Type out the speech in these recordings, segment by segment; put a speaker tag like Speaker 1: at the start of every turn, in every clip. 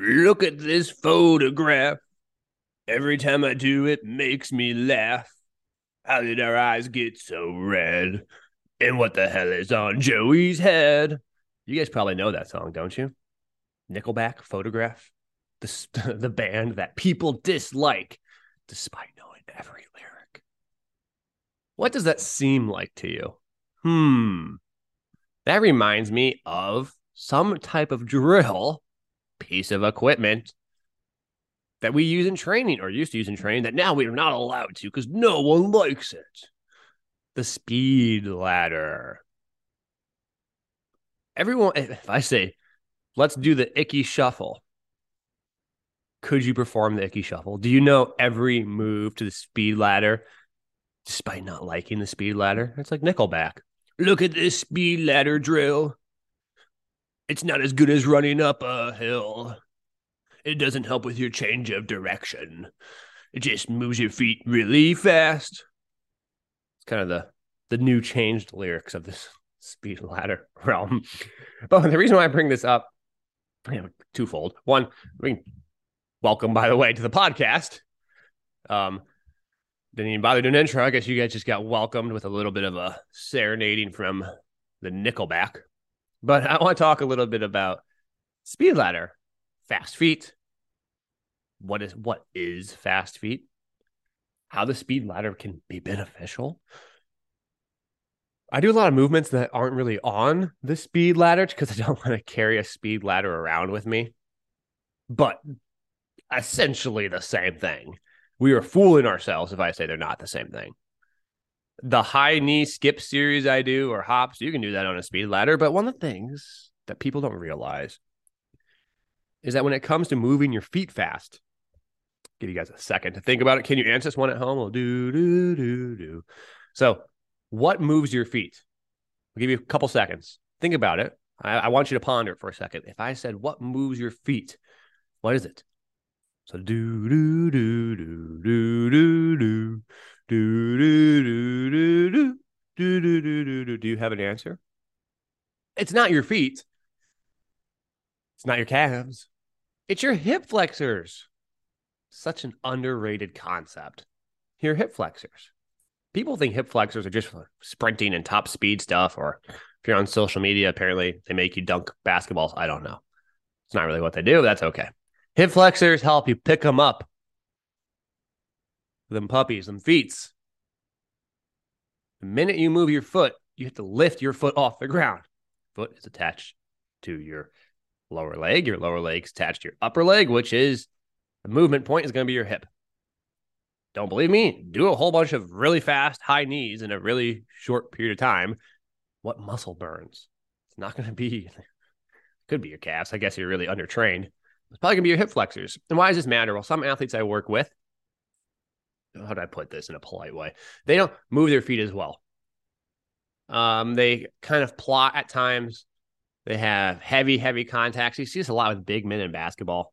Speaker 1: Look at this photograph. Every time I do it makes me laugh. How did our eyes get so red? And what the hell is on Joey's head? You guys probably know that song, don't you? Nickelback photograph. The, the band that people dislike despite knowing every lyric. What does that seem like to you? Hmm. That reminds me of some type of drill piece of equipment that we use in training or used to use in training that now we are not allowed to because no one likes it. The speed ladder. Everyone, if I say, let's do the icky shuffle, could you perform the icky shuffle? Do you know every move to the speed ladder despite not liking the speed ladder? It's like Nickelback. Look at this speed ladder drill. It's not as good as running up a hill. It doesn't help with your change of direction. It just moves your feet really fast. It's kind of the the new changed lyrics of this speed ladder realm. But the reason why I bring this up, you know, twofold. One, I mean, welcome by the way to the podcast. Um, didn't even bother doing an intro. I guess you guys just got welcomed with a little bit of a serenading from the Nickelback. But I want to talk a little bit about speed ladder, fast feet. What is what is fast feet? How the speed ladder can be beneficial. I do a lot of movements that aren't really on the speed ladder because I don't want to carry a speed ladder around with me. But essentially the same thing. We are fooling ourselves if I say they're not the same thing. The high knee skip series I do or hops, you can do that on a speed ladder. But one of the things that people don't realize is that when it comes to moving your feet fast, give you guys a second to think about it. Can you answer this one at home? We'll do, do, do, do. So, what moves your feet? I'll give you a couple seconds. Think about it. I, I want you to ponder it for a second. If I said, What moves your feet? What is it? So do do do do do do do do do do do do do do do do do. Do you have an answer? It's not your feet. It's not your calves. It's your hip flexors. Such an underrated concept. Your hip flexors. People think hip flexors are just for sprinting and top speed stuff, or if you're on social media, apparently they make you dunk basketballs. I don't know. It's not really what they do. that's okay. Hip flexors help you pick them up. Them puppies, them feets. The minute you move your foot, you have to lift your foot off the ground. Foot is attached to your lower leg. Your lower leg's attached to your upper leg, which is the movement point is going to be your hip. Don't believe me? Do a whole bunch of really fast high knees in a really short period of time. What muscle burns? It's not going to be, could be your calves. I guess you're really undertrained. It's probably going to be your hip flexors. And why does this matter? Well, some athletes I work with, how do I put this in a polite way? They don't move their feet as well. Um, they kind of plot at times. They have heavy, heavy contacts. You see this a lot with big men in basketball.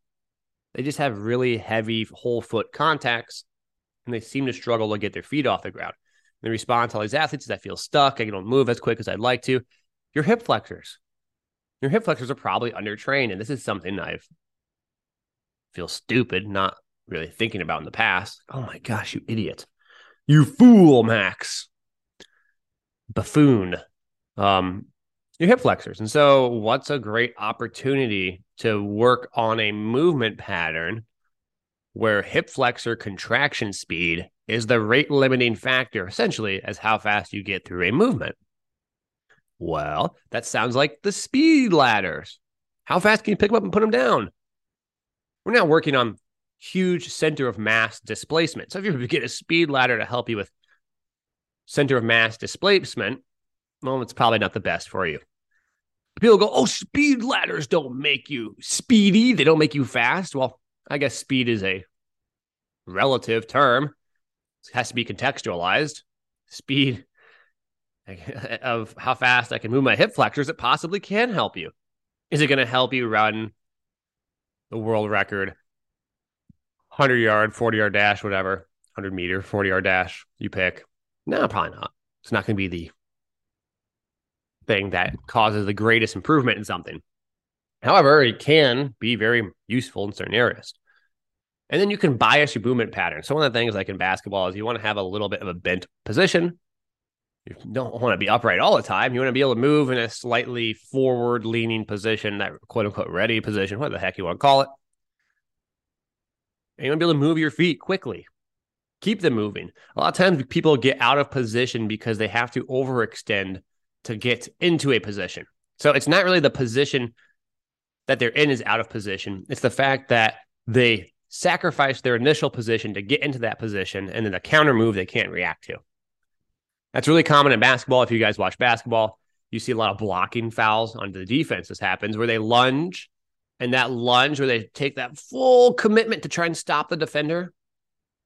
Speaker 1: They just have really heavy whole foot contacts, and they seem to struggle to get their feet off the ground. And the response to all these athletes is I feel stuck. I don't move as quick as I'd like to. Your hip flexors. Your hip flexors are probably undertrained. And this is something I've feel stupid not really thinking about in the past. Oh my gosh, you idiot. You fool, Max. Buffoon. Um, your hip flexors. And so, what's a great opportunity to work on a movement pattern where hip flexor contraction speed is the rate limiting factor, essentially, as how fast you get through a movement? Well, that sounds like the speed ladders. How fast can you pick them up and put them down? We're now working on huge center of mass displacement. So if you get a speed ladder to help you with center of mass displacement, well, it's probably not the best for you. People go, oh, speed ladders don't make you speedy. They don't make you fast. Well, I guess speed is a relative term. It has to be contextualized. Speed of how fast I can move my hip flexors, it possibly can help you. Is it going to help you run the world record 100 yard, 40 yard dash, whatever, 100 meter, 40 yard dash you pick. No, probably not. It's not going to be the thing that causes the greatest improvement in something. However, it can be very useful in certain areas. And then you can bias your movement pattern. So one of the things like in basketball is you want to have a little bit of a bent position. You don't want to be upright all the time. You want to be able to move in a slightly forward leaning position, that quote unquote ready position, what the heck you want to call it. And you want to be able to move your feet quickly. Keep them moving. A lot of times people get out of position because they have to overextend to get into a position. So it's not really the position that they're in is out of position. It's the fact that they sacrifice their initial position to get into that position and then a counter move they can't react to. That's really common in basketball. If you guys watch basketball, you see a lot of blocking fouls on the defense. This happens where they lunge and that lunge where they take that full commitment to try and stop the defender.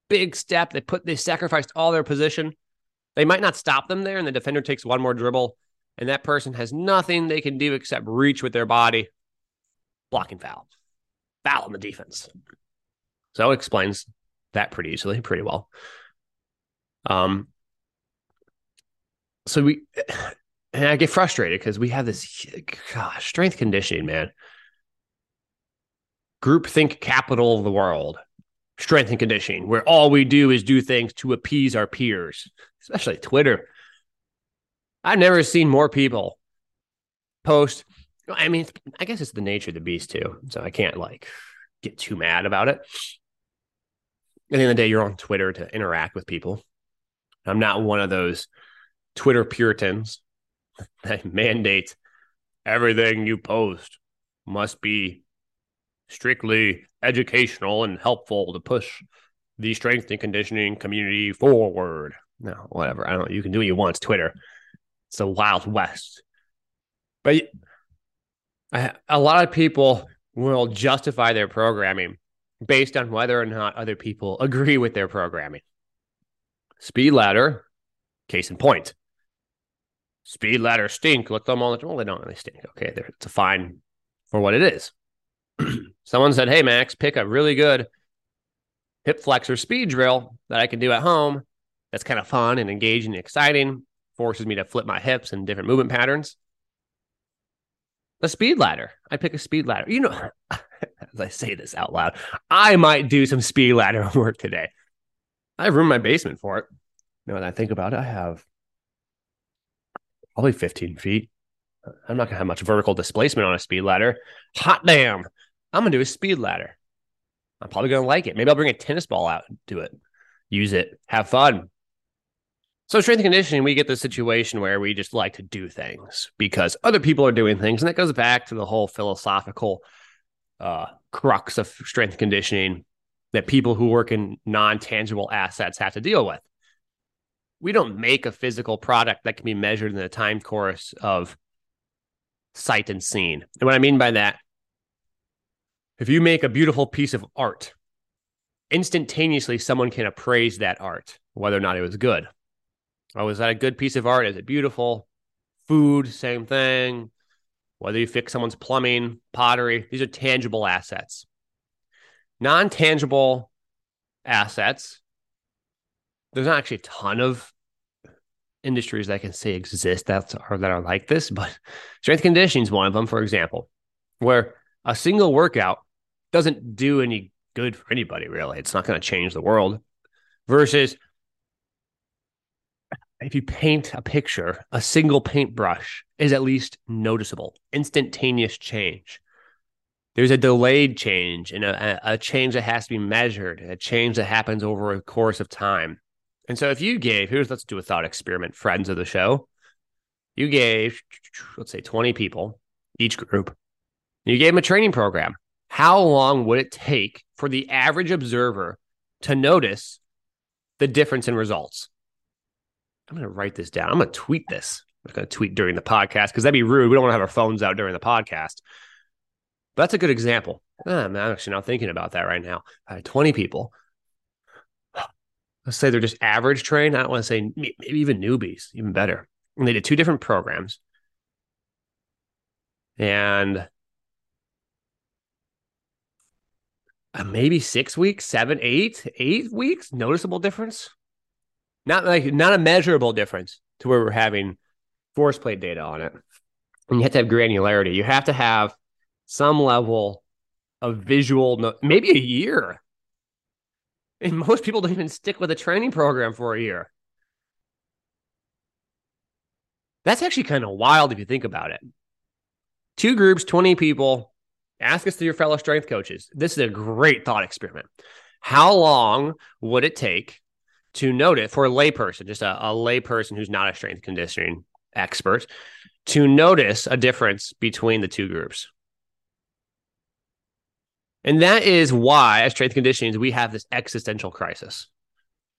Speaker 1: Big step. They put they sacrificed all their position. They might not stop them there, and the defender takes one more dribble, and that person has nothing they can do except reach with their body. Blocking foul. Foul on the defense. So it explains that pretty easily, pretty well. Um, so we, and I get frustrated because we have this, gosh, strength conditioning, man. Group think capital of the world, strength and conditioning, where all we do is do things to appease our peers, especially Twitter. I've never seen more people post. I mean, I guess it's the nature of the beast too. So I can't like get too mad about it At the end of the day, you're on Twitter to interact with people. I'm not one of those Twitter Puritans that mandate everything you post must be strictly educational and helpful to push the strength and conditioning community forward. No, whatever. I don't. You can do what you want. It's Twitter. It's the Wild West. But I, a lot of people will justify their programming based on whether or not other people agree with their programming. Speed ladder, case in point. Speed ladder stink. Look them all. Well, they don't really stink. Okay, they're it's a fine for what it is. Someone said, "Hey Max, pick a really good hip flexor speed drill that I can do at home. That's kind of fun and engaging and exciting. Forces me to flip my hips and different movement patterns." A speed ladder. I pick a speed ladder. You know, as I say this out loud, I might do some speed ladder work today. I have room in my basement for it. Know, when I think about it, I have probably 15 feet. I'm not gonna have much vertical displacement on a speed ladder. Hot damn. I'm gonna do a speed ladder. I'm probably gonna like it. Maybe I'll bring a tennis ball out and do it. Use it. Have fun. So strength and conditioning, we get the situation where we just like to do things because other people are doing things. And that goes back to the whole philosophical uh, crux of strength conditioning that people who work in non-tangible assets have to deal with. We don't make a physical product that can be measured in the time course of sight and scene. And what I mean by that, if you make a beautiful piece of art, instantaneously someone can appraise that art, whether or not it was good. Oh, is that a good piece of art? Is it beautiful? Food, same thing whether you fix someone's plumbing, pottery, these are tangible assets. Non tangible assets, there's not actually a ton of industries that I can say exist that are, that are like this, but strength conditioning is one of them, for example, where a single workout doesn't do any good for anybody, really. It's not going to change the world versus if you paint a picture, a single paintbrush is at least noticeable, instantaneous change. There's a delayed change and a, a change that has to be measured, a change that happens over a course of time. And so if you gave, here's let's do a thought experiment, friends of the show. You gave, let's say 20 people, each group, you gave them a training program. How long would it take for the average observer to notice the difference in results? I'm going to write this down. I'm going to tweet this. I'm going to tweet during the podcast because that'd be rude. We don't want to have our phones out during the podcast. But that's a good example. Ah, I'm actually not thinking about that right now. I had 20 people. Let's say they're just average trained. I don't want to say maybe even newbies, even better. And they did two different programs. And uh, maybe six weeks, seven, eight, eight weeks, noticeable difference. Not like not a measurable difference to where we're having force plate data on it. And you have to have granularity. You have to have some level of visual, maybe a year. And most people don't even stick with a training program for a year. That's actually kind of wild if you think about it. Two groups, 20 people. Ask us to your fellow strength coaches. This is a great thought experiment. How long would it take to notice for a layperson, just a, a layperson who's not a strength conditioning expert, to notice a difference between the two groups? And that is why, as strength conditioning, we have this existential crisis.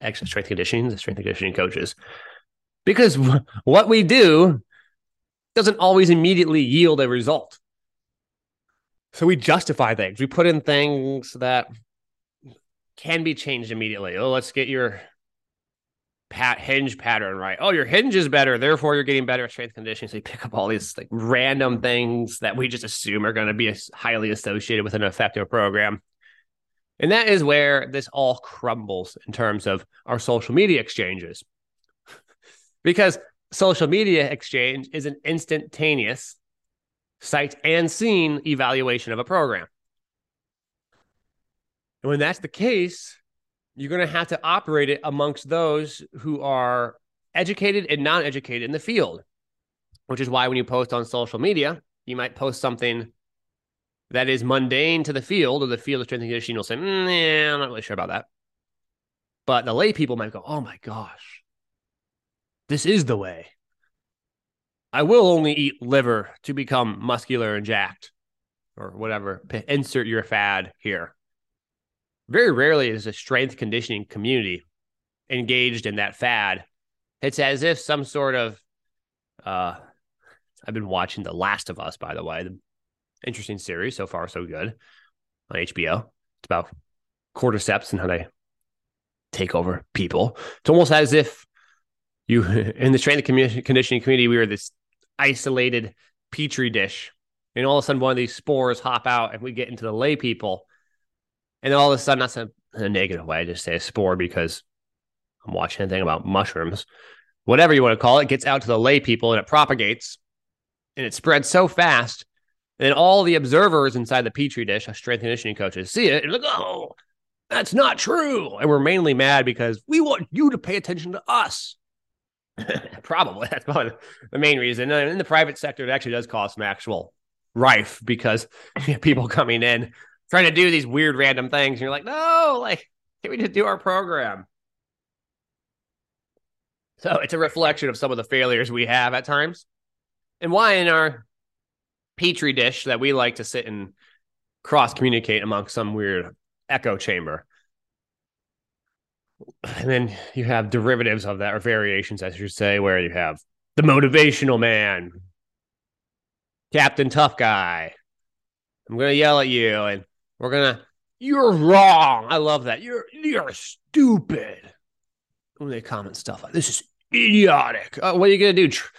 Speaker 1: Ex strength conditioning, the strength conditioning coaches, because what we do doesn't always immediately yield a result. So we justify things. We put in things that can be changed immediately. Oh, let's get your pat hinge pattern right. Oh, your hinge is better, therefore you're getting better at strength conditioning. So you pick up all these like random things that we just assume are going to be highly associated with an effective program. And that is where this all crumbles in terms of our social media exchanges. because social media exchange is an instantaneous sight and seen evaluation of a program. And when that's the case, you're going to have to operate it amongst those who are educated and non educated in the field, which is why when you post on social media, you might post something that is mundane to the field or the field of strength and conditioning. You'll say, mm, yeah, I'm not really sure about that. But the lay people might go, oh my gosh, this is the way. I will only eat liver to become muscular and jacked or whatever. Insert your fad here very rarely is a strength conditioning community engaged in that fad. It's as if some sort of uh I've been watching The Last of Us, by the way. The interesting series so far, so good on HBO. It's about cordyceps and how they take over people. It's almost as if you in the strength conditioning community, we were this isolated petri dish. And all of a sudden, one of these spores hop out, and we get into the lay people and then all of a sudden, that's a, a negative way. I just say a spore because I'm watching anything about mushrooms, whatever you want to call it, gets out to the lay people and it propagates and it spreads so fast. And all the observers inside the petri dish, our strength conditioning coaches, see it and like, oh, that's not true. And we're mainly mad because we want you to pay attention to us. probably that's probably the main reason. And in the private sector, it actually does cause some actual rife because people coming in trying to do these weird random things. And you're like, no, like, can we just do our program? So it's a reflection of some of the failures we have at times and why in our petri dish that we like to sit and cross communicate among some weird echo chamber. And then you have derivatives of that or variations, as you say, where you have the motivational man, Captain Tough Guy. I'm to yell at you and we're gonna. You're wrong. I love that. You're you're stupid. When they comment stuff like this is idiotic. Uh, what are you gonna do? Tr-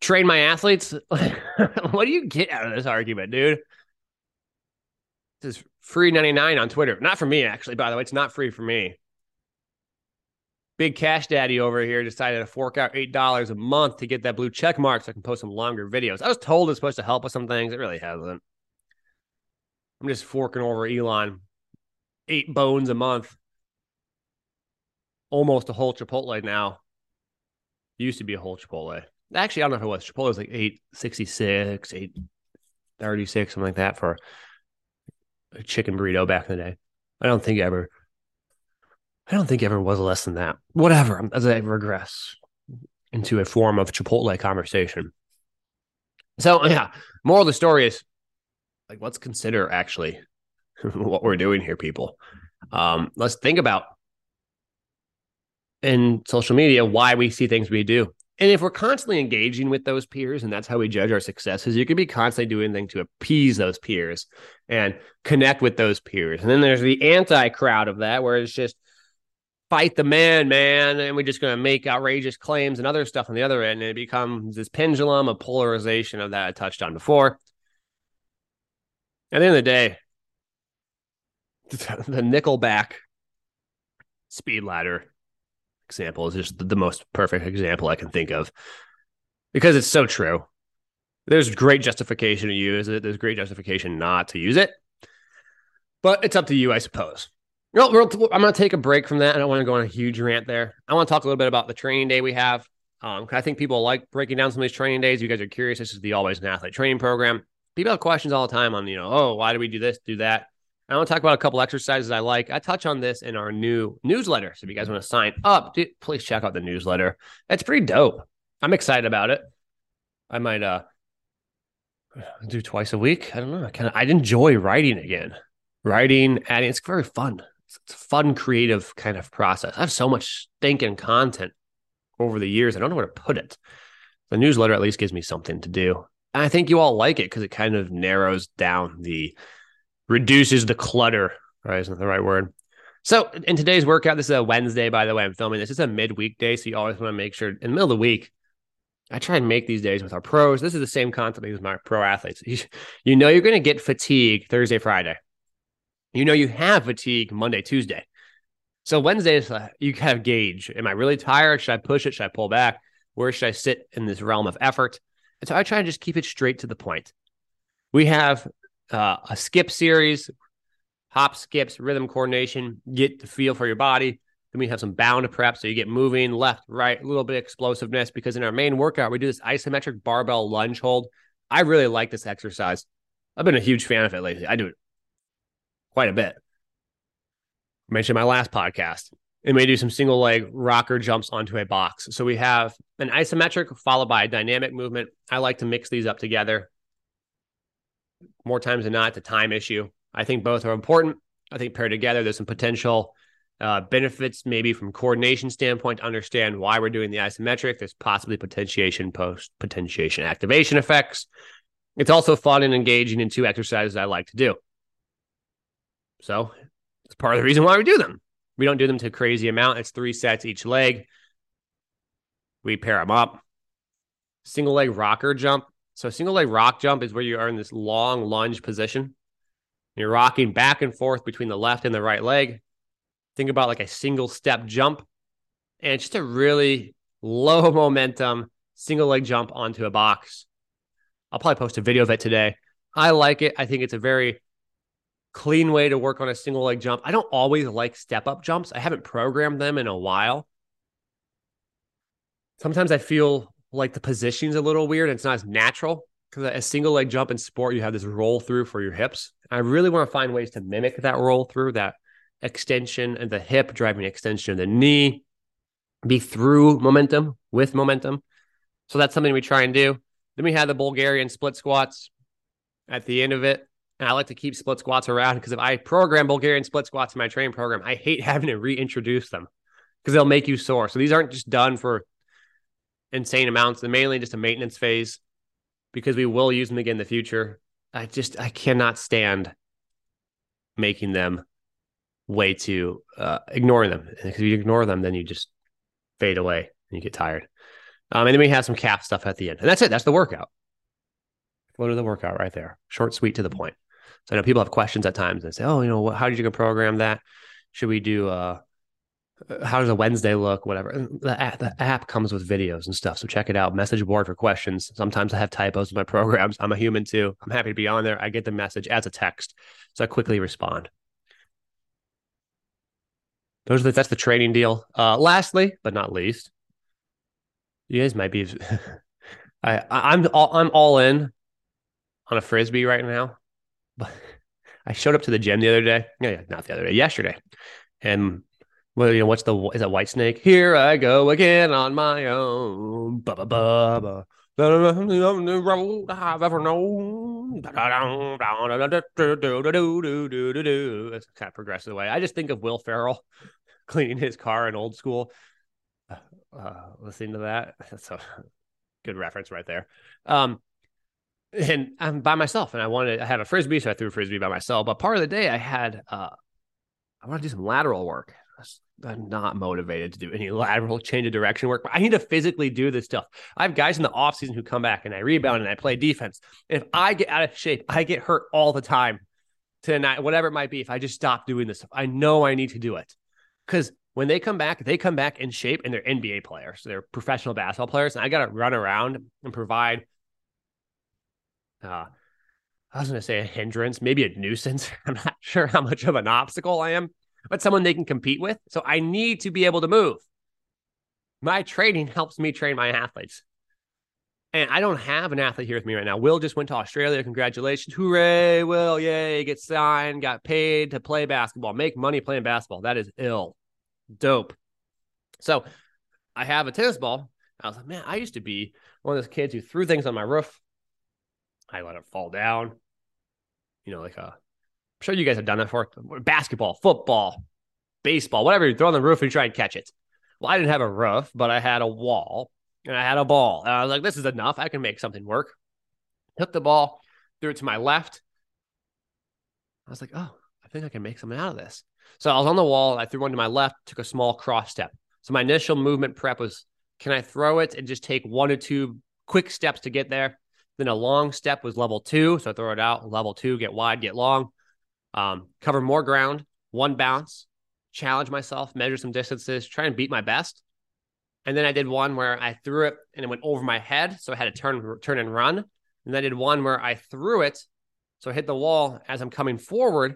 Speaker 1: train my athletes? what do you get out of this argument, dude? This is free 99 on Twitter. Not for me, actually, by the way. It's not free for me. Big Cash Daddy over here decided to fork out $8 a month to get that blue check mark so I can post some longer videos. I was told it's supposed to help with some things. It really hasn't. I'm just forking over Elon eight bones a month. Almost a whole Chipotle now. Used to be a whole Chipotle. Actually, I don't know if it was. Chipotle was like 866, 836, something like that for a chicken burrito back in the day. I don't think ever I don't think ever was less than that. Whatever, as I regress into a form of Chipotle conversation. So yeah, moral of the story is like let's consider actually what we're doing here, people. Um, let's think about in social media why we see things we do. And if we're constantly engaging with those peers and that's how we judge our successes, you could be constantly doing things to appease those peers and connect with those peers. And then there's the anti crowd of that, where it's just fight the man, man, and we're just going to make outrageous claims and other stuff on the other end. And it becomes this pendulum of polarization of that I touched on before. At the end of the day, the Nickelback speed ladder example is just the most perfect example I can think of because it's so true. There's great justification to use it. There's great justification not to use it. But it's up to you, I suppose. Well, I'm going to take a break from that. I don't want to go on a huge rant there. I want to talk a little bit about the training day we have. Um, I think people like breaking down some of these training days. You guys are curious. This is the Always an Athlete training program. People have questions all the time on, you know, oh, why do we do this, do that? I want to talk about a couple exercises I like. I touch on this in our new newsletter. So if you guys want to sign up, please check out the newsletter. It's pretty dope. I'm excited about it. I might uh do twice a week. I don't know. I kind of I enjoy writing again. Writing, adding, it's very fun. It's, it's a fun, creative kind of process. I have so much thinking content over the years. I don't know where to put it. The newsletter at least gives me something to do. And I think you all like it because it kind of narrows down the reduces the clutter, right? Isn't the right word? So in today's workout, this is a Wednesday, by the way. I'm filming this. It's a midweek day, so you always want to make sure in the middle of the week. I try and make these days with our pros. This is the same concept with my pro athletes. You, know you're going to get fatigue Thursday, Friday. You know you have fatigue Monday, Tuesday. So Wednesday is uh, you kind of gauge: Am I really tired? Should I push it? Should I pull back? Where should I sit in this realm of effort? And so I try to just keep it straight to the point. We have uh, a skip series, hop skips, rhythm coordination, get the feel for your body. Then we have some bound prep. So you get moving left, right, a little bit of explosiveness because in our main workout, we do this isometric barbell lunge hold. I really like this exercise. I've been a huge fan of it lately. I do it quite a bit. I mentioned my last podcast. And we do some single leg rocker jumps onto a box. So we have an isometric followed by a dynamic movement. I like to mix these up together more times than not, it's a time issue. I think both are important. I think paired together, there's some potential uh, benefits, maybe from coordination standpoint, to understand why we're doing the isometric. There's possibly potentiation, post potentiation activation effects. It's also fun and engaging in two exercises I like to do. So it's part of the reason why we do them. We don't do them to a crazy amount. It's three sets each leg. We pair them up. Single leg rocker jump. So single leg rock jump is where you are in this long lunge position. You're rocking back and forth between the left and the right leg. Think about like a single step jump and just a really low momentum single leg jump onto a box. I'll probably post a video of it today. I like it. I think it's a very clean way to work on a single leg jump. I don't always like step up jumps. I haven't programmed them in a while. Sometimes I feel like the positioning's a little weird. it's not as natural because a single leg jump in sport, you have this roll through for your hips. I really want to find ways to mimic that roll through, that extension and the hip driving extension of the knee, be through momentum with momentum. So that's something we try and do. Then we have the Bulgarian split squats at the end of it. And I like to keep split squats around because if I program Bulgarian split squats in my training program, I hate having to reintroduce them because they'll make you sore. So these aren't just done for insane amounts. They're mainly just a maintenance phase because we will use them again in the future. I just I cannot stand making them way too uh, ignoring them because if you ignore them, then you just fade away and you get tired. Um, and then we have some calf stuff at the end, and that's it. That's the workout. Flow to the workout right there, short, sweet, to the point. So I know people have questions at times and say, "Oh, you know, what how did you program that? Should we do uh, how does a Wednesday look? Whatever. The app, the app comes with videos and stuff. So check it out. Message board for questions. Sometimes I have typos with my programs. I'm a human too. I'm happy to be on there. I get the message as a text. So I quickly respond. Those are the, that's the training deal. Uh, lastly, but not least, you guys might be. I, I'm all, I'm all in on a frisbee right now. But I showed up to the gym the other day. Yeah, Yeah, not the other day, yesterday, and well, you know, what's the is that Whitesnake? Here I go again on my own. Ba ba ba ba. I've ever known. It's kind of progressive way. I just think of Will Ferrell cleaning his car in old school. Uh, listening to that, that's a good reference right there. Um, and I'm by myself, and I wanted I had a frisbee, so I threw a frisbee by myself. But part of the day, I had uh, I want to do some lateral work. I'm not motivated to do any lateral change of direction work. But I need to physically do this stuff. I have guys in the offseason who come back and I rebound and I play defense. And if I get out of shape, I get hurt all the time tonight, whatever it might be. If I just stop doing this stuff, I know I need to do it. Because when they come back, they come back in shape and they're NBA players, they're professional basketball players. And I got to run around and provide uh, I was going to say a hindrance, maybe a nuisance. I'm not sure how much of an obstacle I am, but someone they can compete with. So I need to be able to move. My training helps me train my athletes. And I don't have an athlete here with me right now. Will just went to Australia. Congratulations. Hooray, Will. Yay. Get signed, got paid to play basketball, make money playing basketball. That is ill. Dope. So I have a tennis ball. I was like, man, I used to be one of those kids who threw things on my roof. I let it fall down. You know, like a, sure you guys have done that for basketball, football, baseball, whatever. You throw on the roof and you try and catch it. Well, I didn't have a roof, but I had a wall and I had a ball. And I was like, this is enough. I can make something work. Took the ball, threw it to my left. I was like, oh, I think I can make something out of this. So I was on the wall. I threw one to my left, took a small cross step. So my initial movement prep was can I throw it and just take one or two quick steps to get there? Then a long step was level two. So I throw it out, level two, get wide, get long, um, cover more ground, one bounce, challenge myself, measure some distances, try and beat my best. And then I did one where I threw it and it went over my head. So I had to turn, turn and run. And then I did one where I threw it. So I hit the wall as I'm coming forward.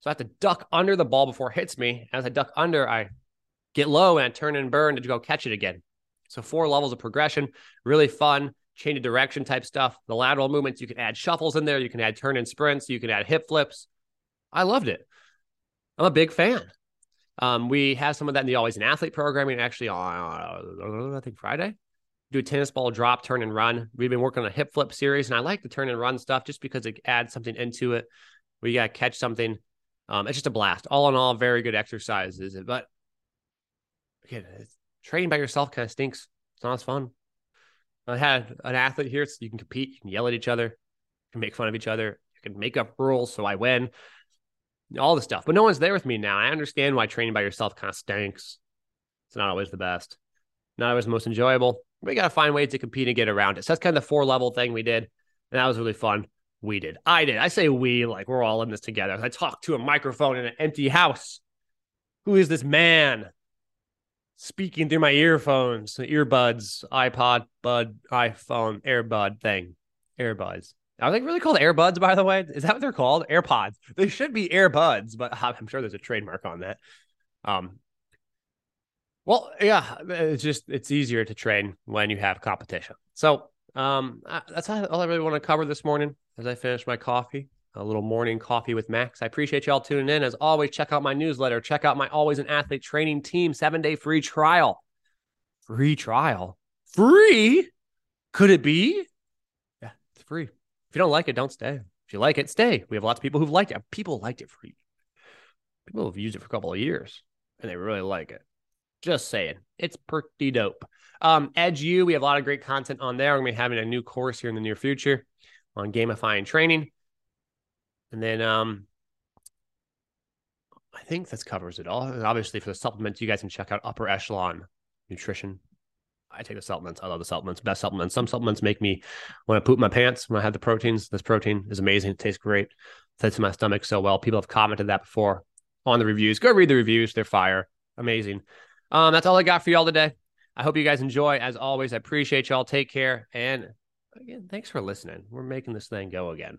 Speaker 1: So I have to duck under the ball before it hits me. As I duck under, I get low and I turn and burn to go catch it again. So four levels of progression, really fun, change of direction type stuff. The lateral movements, you can add shuffles in there, you can add turn and sprints, you can add hip flips. I loved it. I'm a big fan. Um, we have some of that in the Always an Athlete programming actually on, uh, I think Friday. Do a tennis ball drop, turn and run. We've been working on a hip flip series, and I like the turn and run stuff just because it adds something into it you got to catch something. Um, it's just a blast. All in all, very good exercises. But again, training by yourself kind of stinks. It's not as fun. I had an athlete here, so you can compete, you can yell at each other, you can make fun of each other, you can make up rules so I win, all the stuff. But no one's there with me now. I understand why training by yourself kind of stinks. It's not always the best, not always the most enjoyable. We got to find ways to compete and get around it. So that's kind of the four level thing we did. And that was really fun. We did. I did. I say we like we're all in this together. I talked to a microphone in an empty house. Who is this man? speaking through my earphones, earbuds, iPod, bud, iPhone, AirBud thing, AirBuds. Are they really called AirBuds, by the way? Is that what they're called? AirPods. They should be AirBuds, but I'm sure there's a trademark on that. Um, well, yeah, it's just it's easier to train when you have competition. So, um, that's all I really want to cover this morning as I finish my coffee a little morning coffee with Max. I appreciate y'all tuning in. As always, check out my newsletter. Check out my Always an Athlete training team seven day free trial. Free trial? Free? Could it be? Yeah, it's free. If you don't like it, don't stay. If you like it, stay. We have lots of people who've liked it. People liked it free. People have used it for a couple of years and they really like it. Just saying, it's pretty dope. Um, Edge U, we have a lot of great content on there. We're gonna be having a new course here in the near future on gamifying training. And then um I think this covers it all. And obviously, for the supplements, you guys can check out Upper Echelon Nutrition. I take the supplements. I love the supplements. Best supplements. Some supplements make me want to poop my pants when I have the proteins. This protein is amazing. It tastes great. Fits in my stomach so well. People have commented that before on the reviews. Go read the reviews. They're fire. Amazing. Um, that's all I got for y'all today. I hope you guys enjoy. As always, I appreciate y'all. Take care. And again, thanks for listening. We're making this thing go again.